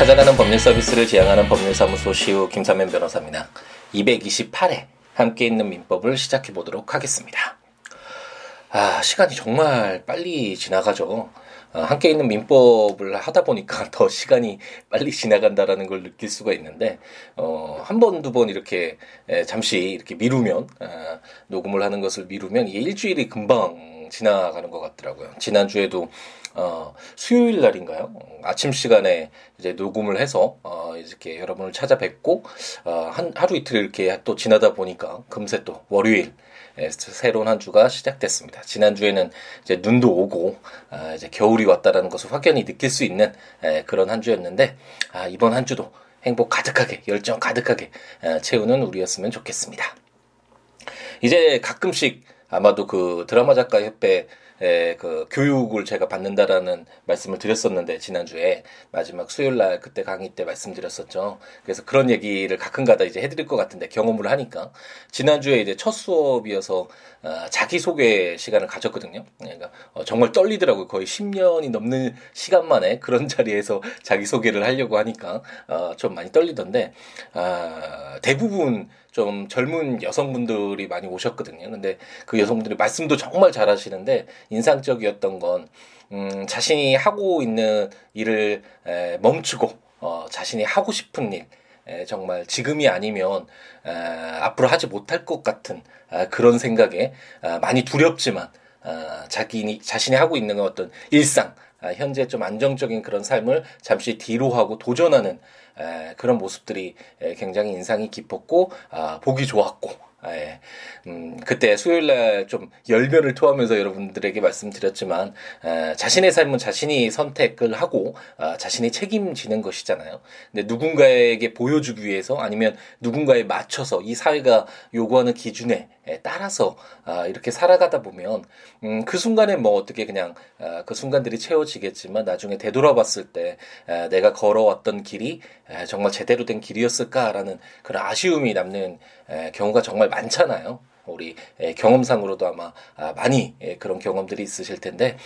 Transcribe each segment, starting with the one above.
찾아가는 법률 서비스를 지향하는 법률사무소 시우 김삼현 변호사입니다. 228회 함께 있는 민법을 시작해 보도록 하겠습니다. 아, 시간이 정말 빨리 지나가죠. 어, 함께 있는 민법을 하다 보니까 더 시간이 빨리 지나간다라는 걸 느낄 수가 있는데 어, 한 번, 두 번 이렇게 에, 잠시 이렇게 미루면 아, 녹음을 하는 것을 미루면 이게 일주일이 금방 지나가는 것 같더라고요. 지난주에도 어, 수요일 날인가요? 아침 시간에 이제 녹음을 해서 어, 이렇게 여러분을 찾아뵙고 어, 한 하루 이틀 이렇게 또 지나다 보니까 금세 또 월요일 새로운 한 주가 시작됐습니다. 지난 주에는 이제 눈도 오고 아, 이제 겨울이 왔다라는 것을 확연히 느낄 수 있는 에, 그런 한 주였는데 아, 이번 한 주도 행복 가득하게 열정 가득하게 에, 채우는 우리였으면 좋겠습니다. 이제 가끔씩 아마도 그 드라마 작가 협회 에, 그 교육을 제가 받는다라는 말씀을 드렸었는데 지난주에 마지막 수요일 날 그때 강의 때 말씀드렸었죠. 그래서 그런 얘기를 가끔가다 이제 해드릴 것 같은데 경험을 하니까 지난주에 이제 첫 수업이어서 어, 자기 소개 시간을 가졌거든요. 그러니까 어, 정말 떨리더라고요. 거의 10년이 넘는 시간 만에 그런 자리에서 자기 소개를 하려고 하니까 어, 좀 많이 떨리던데 아, 대부분 좀 젊은 여성분들이 많이 오셨거든요. 근데 그 여성분들이 말씀도 정말 잘하시는데 인상적이었던 건 음, 자신이 하고 있는 일을 에, 멈추고 어, 자신이 하고 싶은 일 에, 정말 지금이 아니면 에, 앞으로 하지 못할 것 같은 아, 그런 생각에 아, 많이 두렵지만 아, 자기 자신이 하고 있는 어떤 일상 아, 현재 좀 안정적인 그런 삶을 잠시 뒤로 하고 도전하는 에, 그런 모습들이 에, 굉장히 인상이 깊었고 아, 보기 좋았고 예. 음, 그때 수요일 날좀 열변을 토하면서 여러분들에게 말씀드렸지만, 에, 자신의 삶은 자신이 선택을 하고, 아, 자신이 책임지는 것이잖아요. 근데 누군가에게 보여주기 위해서 아니면 누군가에 맞춰서 이 사회가 요구하는 기준에 따라서 아, 이렇게 살아가다 보면 음, 그 순간에 뭐 어떻게 그냥 아, 그 순간들이 채워지겠지만 나중에 되돌아봤을 때 아, 내가 걸어왔던 길이 아, 정말 제대로 된 길이었을까라는 그런 아쉬움이 남는 아, 경우가 정말 많잖아요. 우리 경험상으로도 아마 아, 많이 그런 경험들이 있으실 텐데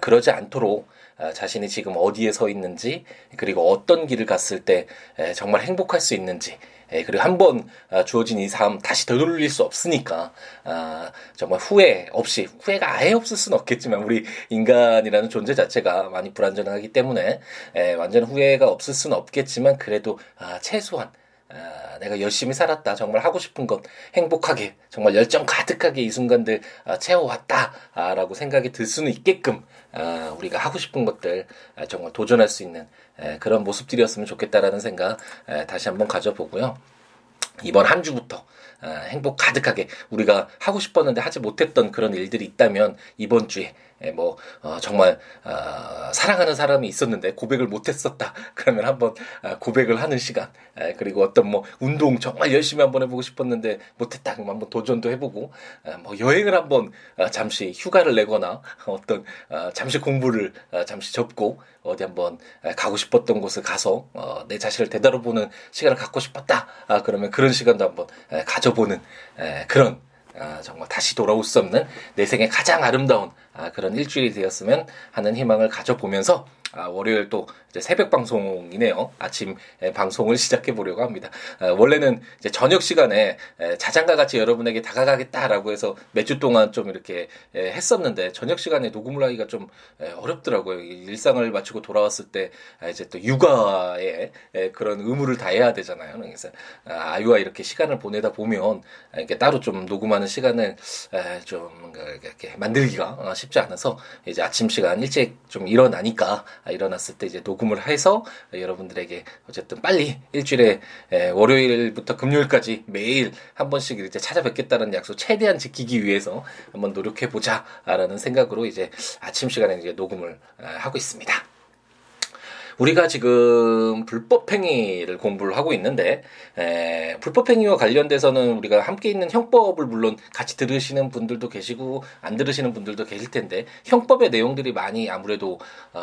그러지 않도록 아, 자신이 지금 어디에 서 있는지 그리고 어떤 길을 갔을 때 정말 행복할 수 있는지 예, 그리고 한번 아, 주어진 이 삶 다시 되돌릴 수 없으니까 아, 정말 후회 없이 후회가 아예 없을 수는 없겠지만 우리 인간이라는 존재 자체가 많이 불안전하기 때문에 예, 완전 후회가 없을 수는 없겠지만 그래도 아, 최소한 아, 내가 열심히 살았다. 정말 하고 싶은 것 행복하게 정말 열정 가득하게 이 순간들 아, 채워왔다라고 생각이 들 수는 있게끔 아, 우리가 하고 싶은 것들 아, 정말 도전할 수 있는 에, 그런 모습들이었으면 좋겠다라는 생각 에, 다시 한번 가져보고요. 이번 한 주부터 어, 행복 가득하게 우리가 하고 싶었는데 하지 못했던 그런 일들이 있다면 이번 주에 예, 뭐 어, 정말 어, 사랑하는 사람이 있었는데 고백을 못했었다. 그러면 한번 어, 고백을 하는 시간. 예, 그리고 어떤 뭐 운동 정말 열심히 한번 해보고 싶었는데 못했다. 그럼 한번 도전도 해보고 어, 뭐 여행을 한번 어, 잠시 휴가를 내거나 어떤 어, 잠시 공부를 어, 잠시 접고 어디 한번 가고 싶었던 곳을 가서 어, 내 자신을 되돌아보는 시간을 갖고 싶었다. 아, 그러면 그런 시간도 한번 에, 가져보는 에, 그런 아, 정말 다시 돌아올 수 없는 내 생애 가장 아름다운 아, 그런 일주일이 되었으면 하는 희망을 가져보면서 아, 월요일 또 이제 새벽 방송이네요. 아침 에, 방송을 시작해 보려고 합니다. 아, 원래는 이제 저녁 시간에 에, 자장가 같이 여러분에게 다가가겠다라고 해서 몇 주 동안 좀 이렇게 에, 했었는데 저녁 시간에 녹음을 하기가 좀 에, 어렵더라고요. 일상을 마치고 돌아왔을 때 아, 이제 또 육아에 에, 그런 의무를 다해야 되잖아요. 그래서 아, 아유와 이렇게 시간을 보내다 보면 아, 이렇게 따로 좀 녹음하는 시간을 에, 좀 이렇게 만들기가 어, 쉽지 않아서 이제 아침 시간 일찍 좀 일어나니까 아, 일어났을 때 이제 녹음을 해서 여러분들에게 어쨌든 빨리 일주일에 월요일부터 금요일까지 매일 한 번씩 이제 찾아뵙겠다는 약속 최대한 지키기 위해서 한번 노력해 보자라는 생각으로 이제 아침 시간에 이제 녹음을 아, 하고 있습니다. 우리가 지금 불법행위를 공부를 하고 있는데 에, 불법행위와 관련돼서는 우리가 함께 있는 형법을 물론 같이 들으시는 분들도 계시고 안 들으시는 분들도 계실 텐데 형법의 내용들이 많이 아무래도 어,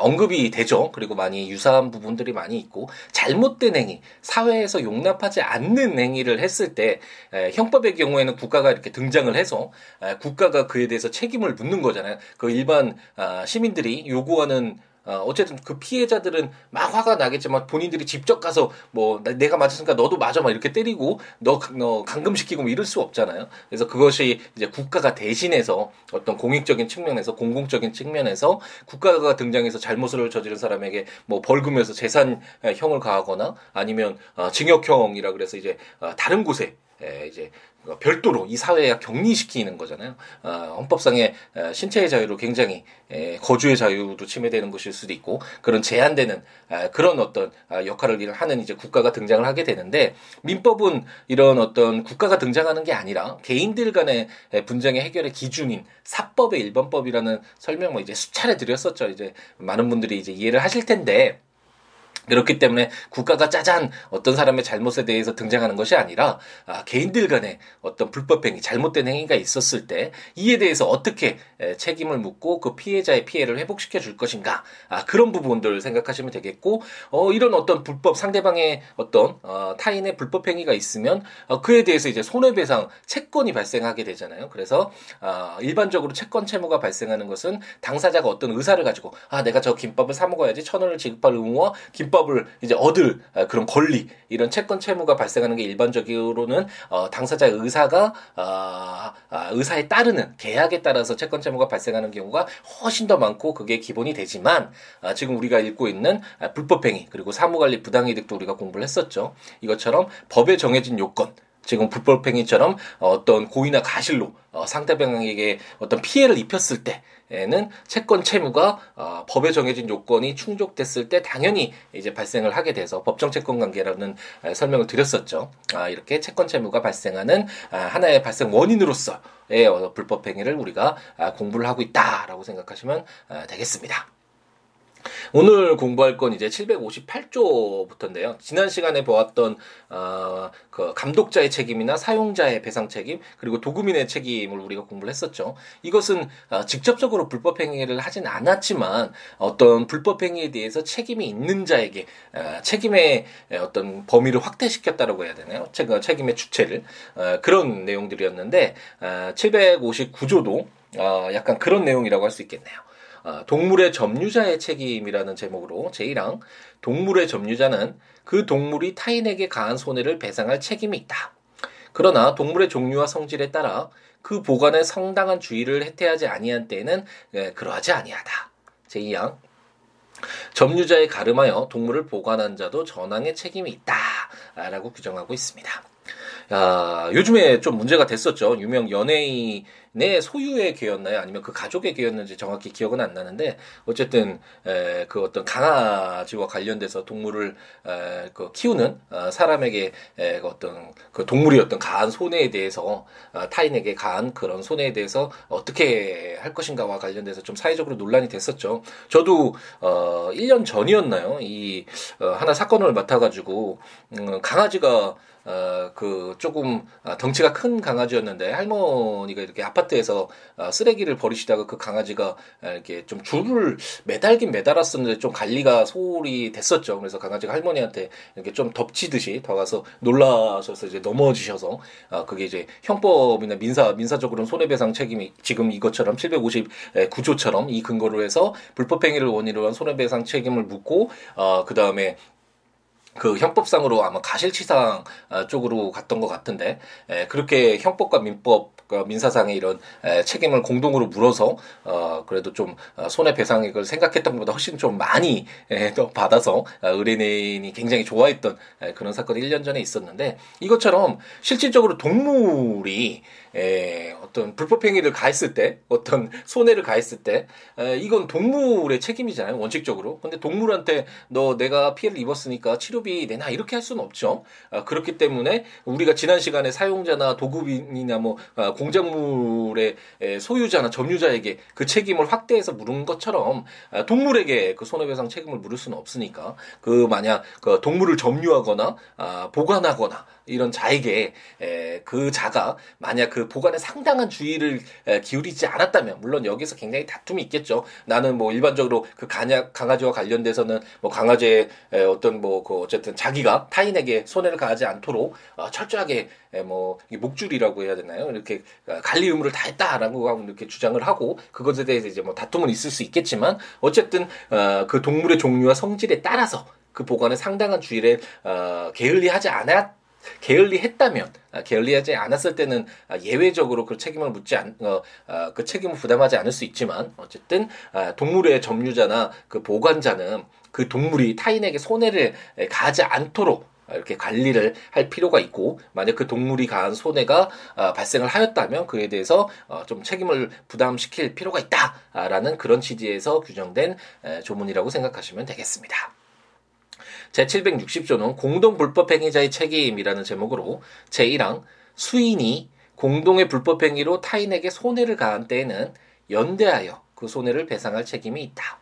언급이 되죠. 그리고 많이 유사한 부분들이 많이 있고 잘못된 행위, 사회에서 용납하지 않는 행위를 했을 때 에, 형법의 경우에는 국가가 이렇게 등장을 해서 에, 국가가 그에 대해서 책임을 묻는 거잖아요. 그 일반 아, 시민들이 요구하는 어, 어쨌든 그 피해자들은 막 화가 나겠지만 본인들이 직접 가서 뭐 내가 맞았으니까 너도 맞아 막 이렇게 때리고 너, 너 감금시키고 뭐 이럴 수 없잖아요. 그래서 그것이 이제 국가가 대신해서 어떤 공익적인 측면에서 공공적인 측면에서 국가가 등장해서 잘못을 저지른 사람에게 뭐 벌금에서 재산형을 가하거나 아니면 어, 징역형이라 그래서 이제 어, 다른 곳에 에, 이제 별도로 이 사회에 격리시키는 거잖아요. 어, 헌법상의 어, 신체의 자유로 굉장히 에, 거주의 자유도 침해되는 것일 수도 있고 그런 제한되는 아, 그런 어떤 아, 역할을 하는 이제 국가가 등장을 하게 되는데 민법은 이런 어떤 국가가 등장하는 게 아니라 개인들 간의 분쟁의 해결의 기준인 사법의 일반법이라는 설명을 이제 수차례 드렸었죠. 이제 많은 분들이 이제 이해를 하실 텐데 그렇기 때문에 국가가 짜잔 어떤 사람의 잘못에 대해서 등장하는 것이 아니라 아, 개인들 간의 어떤 불법 행위, 잘못된 행위가 있었을 때 이에 대해서 어떻게 에, 책임을 묻고 그 피해자의 피해를 회복시켜 줄 것인가 아, 그런 부분들을 생각하시면 되겠고 어, 이런 어떤 불법 상대방의 어떤 어, 타인의 불법 행위가 있으면 어, 그에 대해서 이제 손해배상 채권이 발생하게 되잖아요. 그래서 아, 일반적으로 채권 채무가 발생하는 것은 당사자가 어떤 의사를 가지고 아 내가 저 김밥을 사 먹어야지 천 원을 지급할 의무와 김밥 불법을 이제 얻을 아, 그런 권리 이런 채권 채무가 발생하는 게 일반적으로는 어, 당사자의 의사가 어, 아, 의사에 따르는 계약에 따라서 채권 채무가 발생하는 경우가 훨씬 더 많고 그게 기본이 되지만 아, 지금 우리가 읽고 있는 아, 불법행위 그리고 사무관리 부당이득도 우리가 공부를 했었죠. 이것처럼 법에 정해진 요건 지금 불법행위처럼 어떤 고의나 가실로 어, 상대방에게 어떤 피해를 입혔을 때 에는 채권 채무가 어, 법에 정해진 요건이 충족됐을 때 당연히 이제 발생을 하게 돼서 법정 채권 관계라는 에, 설명을 드렸었죠. 아, 이렇게 채권 채무가 발생하는 아, 하나의 발생 원인으로서의 어, 불법 행위를 우리가 아, 공부를 하고 있다라고 생각하시면 아, 되겠습니다. 오늘 공부할 건 이제 758조부터인데요. 지난 시간에 보았던 어, 그 감독자의 책임이나 사용자의 배상 책임 그리고 도구민의 책임을 우리가 공부를 했었죠. 이것은 어, 직접적으로 불법 행위를 하진 않았지만 어떤 불법 행위에 대해서 책임이 있는 자에게 어, 책임의 어떤 범위를 확대시켰다라고 해야 되나요? 책, 책임의 주체를 어, 그런 내용들이었는데 어, 759조도 어, 약간 그런 내용이라고 할 수 있겠네요. 아, 동물의 점유자의 책임이라는 제목으로 제1항 동물의 점유자는 그 동물이 타인에게 가한 손해를 배상할 책임이 있다. 그러나 동물의 종류와 성질에 따라 그 보관에 상당한 주의를 해태하지 아니한 때에는 예, 그러하지 아니하다. 제2항 점유자에 가름하여 동물을 보관한 자도 전항의 책임이 있다라고 규정하고 있습니다. 야, 요즘에 좀 문제가 됐었죠. 유명 연예인 내 소유의 개였나요? 아니면 그 가족의 개였는지 정확히 기억은 안 나는데 어쨌든 에, 그 어떤 강아지와 관련돼서 동물을 에, 그 키우는 어, 사람에게 에, 그 어떤 그 동물이 어떤 가한 손해에 대해서 어, 타인에게 가한 그런 손해에 대해서 어떻게 할 것인가와 관련돼서 좀 사회적으로 논란이 됐었죠. 저도 어 1년 전이었나요? 이 어, 하나 사건을 맡아가지고 음, 강아지가 어, 그 조금 아, 덩치가 큰 강아지였는데 할머니가 이렇게 아파 트에서 어, 쓰레기를 버리시다가 그 강아지가 이렇게 좀 줄을 매달긴 매달았었는데 좀 관리가 소홀히 됐었죠. 그래서 강아지가 할머니한테 이렇게 좀 덮치듯이 다가서 놀라셔서 이제 넘어지셔서 아, 그게 이제 형법이나 민사 민사적으로는 손해배상 책임이 지금 이것처럼 759조처럼 이 근거로 해서 불법행위를 원인으로 한 손해배상 책임을 묻고 어, 그 다음에 그 형법상으로 아마 가실치상 아, 쪽으로 갔던 것 같은데 에, 그렇게 형법과 민법 그 민사상의 이런 에, 책임을 공동으로 물어서 어 그래도 좀 어, 손해배상액을 생각했던 것보다 훨씬 좀 많이 에, 더 받아서 어, 의뢰인이 굉장히 좋아했던 에, 그런 사건이 1년 전에 있었는데 이것처럼 실질적으로 동물이 에, 어떤 불법 행위를 가했을 때 어떤 손해를 가했을 때 에, 이건 동물의 책임이잖아요 원칙적으로. 근데 동물한테 너 내가 피해를 입었으니까 치료비 내놔 이렇게 할 수는 없죠. 아, 그렇기 때문에 우리가 지난 시간에 사용자나 도급인이나 뭐 아, 공작물의 소유자나 점유자에게 그 책임을 확대해서 물은 것처럼 아, 동물에게 그 손해배상 책임을 물을 수는 없으니까 그 만약 그 동물을 점유하거나 아, 보관하거나 이런 자에게 에, 그 자가 만약 그 보관에 상당한 주의를 에, 기울이지 않았다면 물론 여기서 굉장히 다툼이 있겠죠. 나는 뭐 일반적으로 그 강약 강아지와 관련돼서는 뭐 강아지의 에, 어떤 뭐 그 어쨌든 자기가 타인에게 손해를 가하지 않도록 어, 철저하게 에, 뭐 목줄이라고 해야 되나요? 이렇게 어, 관리 의무를 다했다라고 이렇게 주장을 하고 그것에 대해서 이제 뭐 다툼은 있을 수 있겠지만 어쨌든 어, 그 동물의 종류와 성질에 따라서 그 보관에 상당한 주의를 어, 게을리하지 않았 게을리했다면 아, 게을리하지 않았을 때는 아, 예외적으로 그 책임을 묻지 않, 어, 어, 그 책임을 부담하지 않을 수 있지만 어쨌든 아, 동물의 점유자나 그 보관자는 그 동물이 타인에게 손해를 가하지 않도록 이렇게 관리를 할 필요가 있고 만약 그 동물이 가한 손해가 어, 발생을 하였다면 그에 대해서 어, 좀 책임을 부담시킬 필요가 있다라는 그런 취지에서 규정된 에, 조문이라고 생각하시면 되겠습니다. 제760조는 공동불법행위자의 책임이라는 제목으로 제1항 수인이 공동의 불법행위로 타인에게 손해를 가한 때에는 연대하여 그 손해를 배상할 책임이 있다.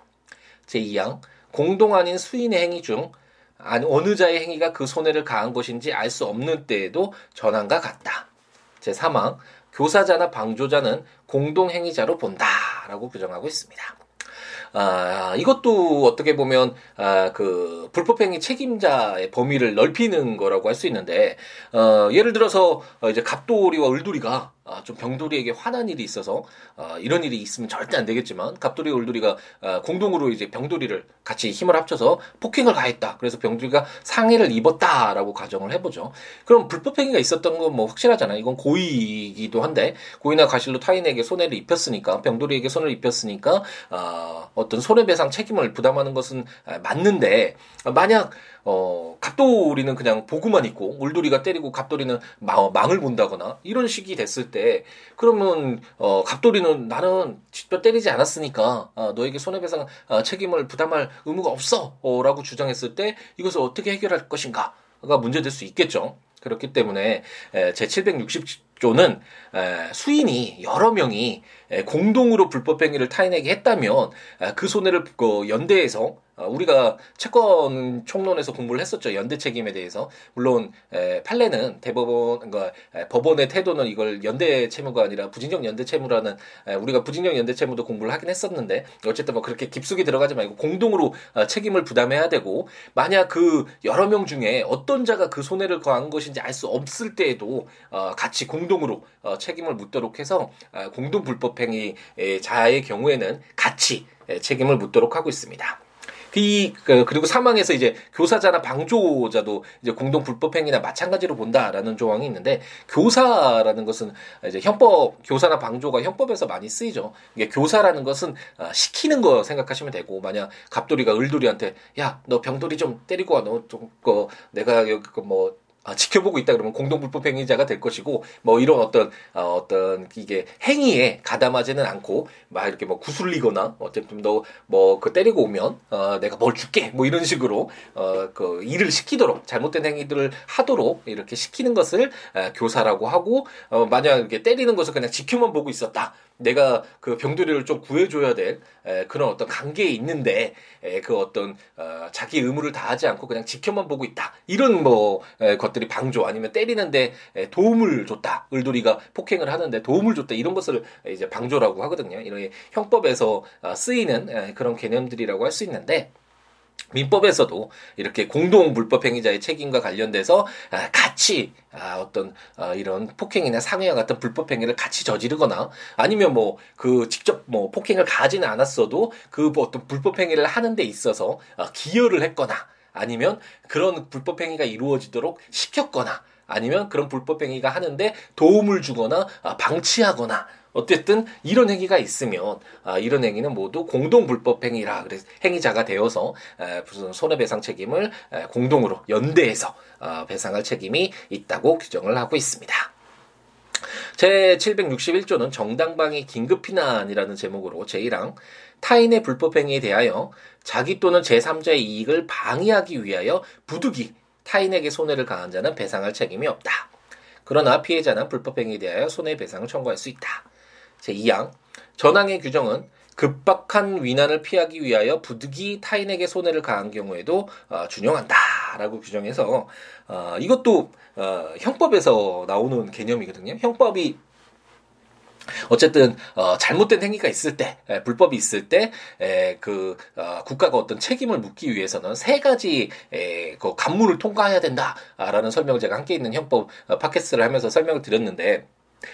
제2항 공동 아닌 수인의 행위 중 어느 자의 행위가 그 손해를 가한 것인지 알 수 없는 때에도 전환과 같다. 제3항 교사자나 방조자는 공동행위자로 본다라고 규정하고 있습니다. 아, 이것도 어떻게 보면 아, 그 불법행위 책임자의 범위를 넓히는 거라고 할 수 있는데 어, 예를 들어서 어, 이제 갑돌이와 을돌이가 아, 좀 병돌이에게 화난 일이 있어서 아, 이런 일이 있으면 절대 안 되겠지만 갑돌이 올돌이가 아, 공동으로 이제 병돌이를 같이 힘을 합쳐서 폭행을 가했다. 그래서 병돌이가 상해를 입었다라고 가정을 해보죠. 그럼 불법행위가 있었던 건 뭐 확실하잖아요. 이건 고의이기도 한데 고의나 가실로 타인에게 손해를 입혔으니까 병돌이에게 손해를 입혔으니까 아, 어떤 손해배상 책임을 부담하는 것은 아, 맞는데 만약 어, 갑돌이는 그냥 보고만 있고 울돌이가 때리고 갑돌이는 망, 망을 본다거나 이런 식이 됐을 때 그러면 어, 갑돌이는 나는 직접 때리지 않았으니까 어, 너에게 손해배상 어, 책임을 부담할 의무가 없어 어, 라고 주장했을 때 이것을 어떻게 해결할 것인가가 문제될 수 있겠죠. 그렇기 때문에 제 760조는 수인이 여러 명이 공동으로 불법 행위를 타인에게 했다면 그 손해를 그 연대해서 어, 우리가 채권 총론에서 공부를 했었죠. 연대 책임에 대해서. 물론 에, 판례는 대법원 그러니까 에, 법원의 태도는 이걸 연대 채무가 아니라 부진적 연대 채무라는 에, 우리가 부진적 연대 채무도 공부를 하긴 했었는데 어쨌든 뭐 그렇게 깊숙이 들어가지 말고 공동으로 어, 책임을 부담해야 되고 만약 그 여러 명 중에 어떤 자가 그 손해를 거한 것인지 알 수 없을 때에도 어, 같이 공동으로 어, 책임을 묻도록 해서 어, 공동 불법행위 자의 경우에는 같이 책임을 묻도록 하고 있습니다. 이 그, 그리고 사망해서 이제 교사자나 방조자도 이제 공동 불법 행위나 마찬가지로 본다라는 조항이 있는데 교사라는 것은 이제 형법 교사나 방조가 형법에서 많이 쓰이죠. 이게 교사라는 것은 아, 시키는 거 생각하시면 되고 만약 갑돌이가 을돌이한테 야 너 병돌이 좀 때리고 와 너좀그 내가 여기 그뭐 아, 지켜보고 있다 그러면 공동불법 행위자가 될 것이고 뭐 이런 어떤 어, 어떤 이게 행위에 가담하지는 않고 막 이렇게 뭐 구슬리거나 어쨌든 너뭐 그 때리고 오면 어, 내가 뭘 줄게? 뭐 이런 식으로 어, 그 일을 시키도록 잘못된 행위들을 하도록 이렇게 시키는 것을 에, 교사라고 하고 어, 만약 이렇게 때리는 것을 그냥 지켜만 보고 있었다 내가 그 병들이를 좀 구해줘야 될 에, 그런 어떤 관계에 있는데 에, 그 어떤 어, 자기 의무를 다하지 않고 그냥 지켜만 보고 있다. 이런 뭐 에, 것들이 방조 아니면 때리는데 에, 도움을 줬다. 을돌이가 폭행을 하는데 도움을 줬다. 이런 것을 이제 방조라고 하거든요. 이런 형법에서 어, 쓰이는 에, 그런 개념들이라고 할 수 있는데 민법에서도 이렇게 공동 불법 행위자의 책임과 관련돼서 아, 같이 아, 어떤 아, 이런 폭행이나 상해와 같은 불법 행위를 같이 저지르거나 아니면 뭐 그 직접 뭐 폭행을 가하지는 않았어도 그 어떤 불법 행위를 하는 데 있어서 기여를 했거나 아니면 그런 불법 행위가 이루어지도록 시켰거나 아니면 그런 불법 행위가 하는데 도움을 주거나 방치하거나 어쨌든 이런 행위가 있으면 아, 이런 행위는 모두 공동 불법 행위라 그래서 행위자가 되어서 에, 무슨 손해배상 책임을 에, 공동으로 연대해서 어, 배상할 책임이 있다고 규정을 하고 있습니다. 제 761조는 정당방위 긴급피난이라는 제목으로 제1항 타인의 불법행위에 대하여 자기 또는 제3자의 이익을 방해하기 위하여 부득이 타인에게 손해를 가한 자는 배상할 책임이 없다. 그러나 피해자는 불법행위에 대하여 손해배상을 청구할 수 있다. 제2항 전항의 규정은 급박한 위난을 피하기 위하여 부득이 타인에게 손해를 가한 경우에도 어, 준용한다. 된다라고 규정해서 어, 이것도 어, 형법에서 나오는 개념이거든요. 형법이 어쨌든 어, 잘못된 행위가 있을 때 에, 불법이 있을 때그 어, 국가가 어떤 책임을 묻기 위해서는 세 가지 에, 그 관문을 통과해야 된다라는 설명을 제가 함께 있는 형법 어, 팟캐스트를 하면서 설명을 드렸는데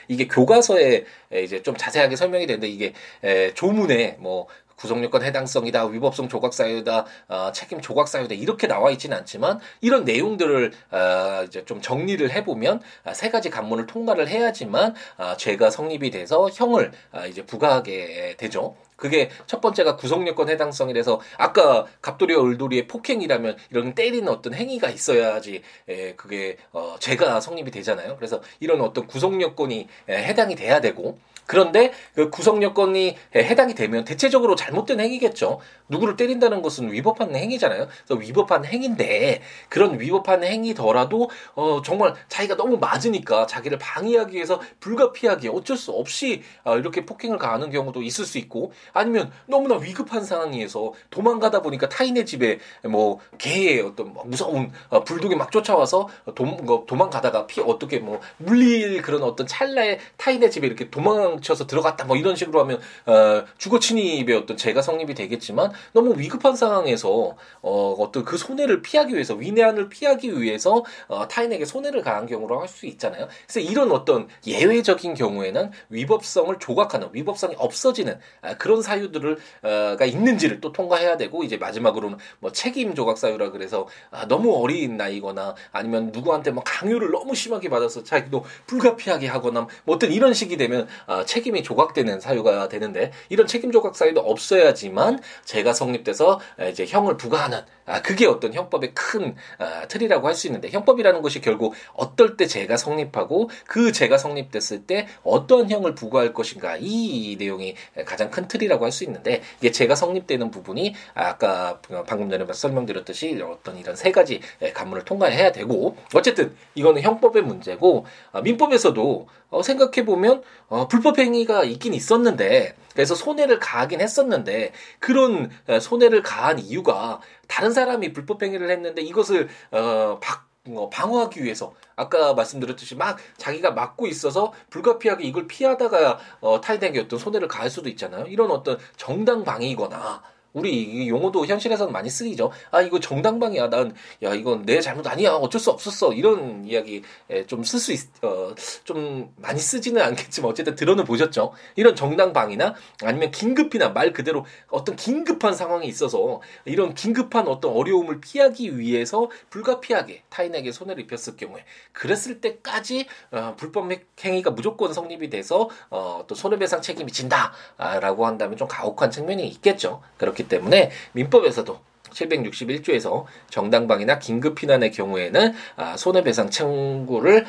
이게 교과서에 이제 좀 자세하게 설명이 되는데 이게 에, 조문에 뭐 구속요건 해당성이다, 위법성 조각 사유다, 어, 책임 조각 사유다 이렇게 나와 있지는 않지만 이런 내용들을 어, 이제 좀 정리를 해보면 아, 세 가지 관문을 통과를 해야지만 아, 죄가 성립이 돼서 형을 아, 이제 부과하게 되죠. 그게 첫 번째가 구속요건 해당성이라서 아까 갑돌이와 을돌이의 폭행이라면 이런 때리는 어떤 행위가 있어야지 에, 그게 어, 죄가 성립이 되잖아요. 그래서 이런 어떤 구속요건이 에, 해당이 돼야 되고 그런데 그 구성 요건이 해당이 되면 대체적으로 잘못된 행위겠죠. 누구를 때린다는 것은 위법한 행위잖아요. 그래서 위법한 행위인데 그런 위법한 행위더라도 어 정말 자기가 너무 맞으니까 자기를 방해하기 위해서 불가피하게 어쩔 수 없이 어 이렇게 폭행을 가하는 경우도 있을 수 있고 아니면 너무나 위급한 상황에서 도망가다 보니까 타인의 집에 뭐 개의 어떤 무서운 어 불독이 막 쫓아와서 도, 뭐 도망가다가 피 어떻게 뭐 물릴 그런 어떤 찰나에 타인의 집에 이렇게 도망 쳐서 들어갔다 뭐 이런 식으로 하면 어 주거 침입의 어떤 죄가 성립이 되겠지만 너무 위급한 상황에서 어, 어떤 그 손해를 피하기 위해서 위내한을 피하기 위해서 어, 타인에게 손해를 가한 경우로 할 수 있잖아요. 그래서 이런 어떤 예외적인 경우에는 위법성을 조각하는 위법성이 없어지는 아, 그런 사유들을 어, 가 있는지를 또 통과해야 되고 이제 마지막으로는 뭐 책임 조각 사유라 그래서 아, 너무 어린 나이거나 아니면 누구한테 뭐 강요를 너무 심하게 받아서 자기도 불가피하게 하거나 뭐 어떤 이런 식이 되면 아, 책임이 조각되는 사유가 되는데 이런 책임 조각 사유도 없어야지만 제가 성립돼서 이제 형을 부과하는 아, 그게 어떤 형법의 큰 아, 틀이라고 할 수 있는데 형법이라는 것이 결국 어떨 때 죄가 성립하고 그 죄가 성립됐을 때 어떤 형을 부과할 것인가 이 내용이 가장 큰 틀이라고 할 수 있는데 이게 죄가 성립되는 부분이 아까 방금 전에 설명드렸듯이 어떤 이런 세 가지 관문을 통과해야 되고 어쨌든 이거는 형법의 문제고 아, 민법에서도 어, 생각해 보면 어, 불법 행위가 있긴 있었는데 그래서 손해를 가하긴 했었는데 그런 어, 손해를 가한 이유가 다른 사람이 불법 행위를 했는데 이것을 어, 박 어, 방어하기 위해서 아까 말씀드렸듯이 막 자기가 막고 있어서 불가피하게 이걸 피하다가 어, 타인에게 어떤 손해를 가할 수도 있잖아요. 이런 어떤 정당 방위거나 우리 용어도 현실에서는 많이 쓰이죠. 아 이거 정당방이야. 난 야 이건 내 잘못 아니야. 어쩔 수 없었어. 이런 이야기 좀 쓸수 있. 어좀 많이 쓰지는 않겠지만 어쨌든 들어는 보셨죠. 이런 정당방이나 아니면 긴급이나 말 그대로 어떤 긴급한 상황이 있어서 이런 긴급한 어떤 어려움을 피하기 위해서 불가피하게 타인에게 손해를 입혔을 경우에 그랬을 때까지 어, 불법 행위가 무조건 성립이 돼서 어, 또 손해배상 책임이 진다라고 한다면 좀 가혹한 측면이 있겠죠. 그렇기 때문에 민법에서도 761조에서 정당방위나 긴급 피난의 경우에는 아, 손해배상 청구를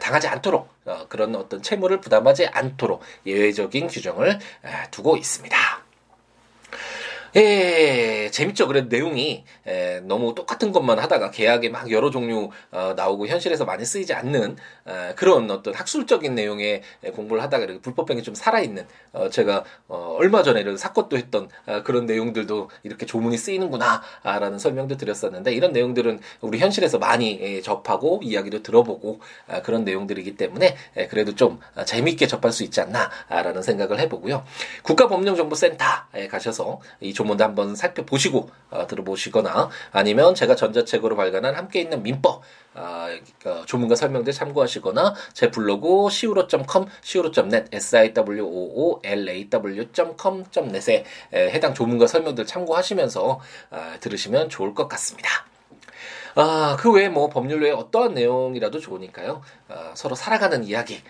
당하지 않도록 어, 그런 어떤 채무를 부담하지 않도록 예외적인 규정을 두고 있습니다. 예, 재밌죠. 그래 내용이 에, 너무 똑같은 것만 하다가 계약에 막 여러 종류 어, 나오고 현실에서 많이 쓰이지 않는 에, 그런 어떤 학술적인 내용의 공부를 하다가 이렇게 불법행위 좀 살아있는 어, 제가 어, 얼마 전에 이런 사건도 했던 어, 그런 내용들도 이렇게 조문이 쓰이는구나라는 설명도 드렸었는데 이런 내용들은 우리 현실에서 많이 에, 접하고 이야기도 들어보고 아, 그런 내용들이기 때문에 에, 그래도 좀 아, 재미있게 접할 수 있지 않나라는 생각을 해보고요. 국가법령정보센터에 가셔서 이 조문도 한번 살펴보시고 어, 들어보시거나 아니면 제가 전자책으로 발간한 함께 있는 민법 어, 어, 조문과 설명들 참고하시거나 제 블로그 siwo.com, siwo.net, siwoolaw.com.net에 해당 조문과 설명들 참고하시면서 어, 들으시면 좋을 것 같습니다. 아, 그 외에 뭐 법률 외에 어떠한 내용이라도 좋으니까요. 어, 서로 살아가는 이야기,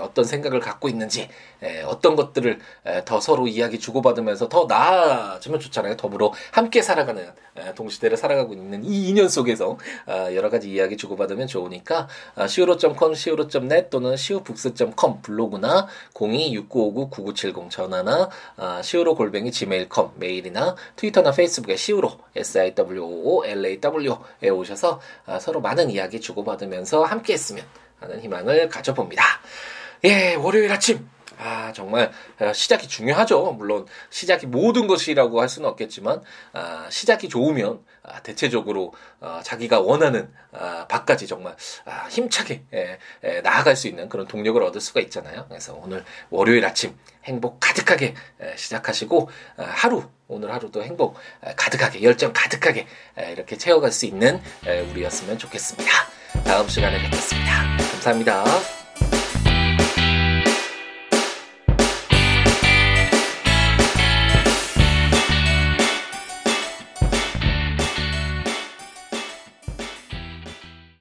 어떤 생각을 갖고 있는지 어떤 것들을 더 서로 이야기 주고받으면서 더 나아지면 좋잖아요. 더불어 함께 살아가는 동시대를 살아가고 있는 이 인연 속에서 아, 여러 가지 이야기 주고받으면 좋으니까 siwo.com, siwo.net 또는 siwobooks.com 블로그나 026959-9970 전화나 siwo 골뱅이 gmail.com 메일이나 트위터나 페이스북에 siwo siwoolaw에 오셔서 아, 서로 많은 이야기 주고받으면서 함께 했으면 하는 희망을 가져봅니다. 예, 월요일 아침. 아, 아, 정말 아, 시작이 중요하죠. 물론 시작이 모든 것이라고 할 수는 없겠지만 아, 시작이 좋으면 아, 대체적으로 아, 자기가 원하는 아, 밖까지 정말 아, 힘차게 예, 예, 나아갈 수 있는 그런 동력을 얻을 수가 있잖아요. 그래서 오늘 월요일 아침 행복 가득하게 예, 시작하시고 아, 하루 오늘 하루도 행복 가득하게 열정 가득하게 이렇게 채워갈 수 있는 우리였으면 좋겠습니다. 다음 시간에 뵙겠습니다. 감사합니다.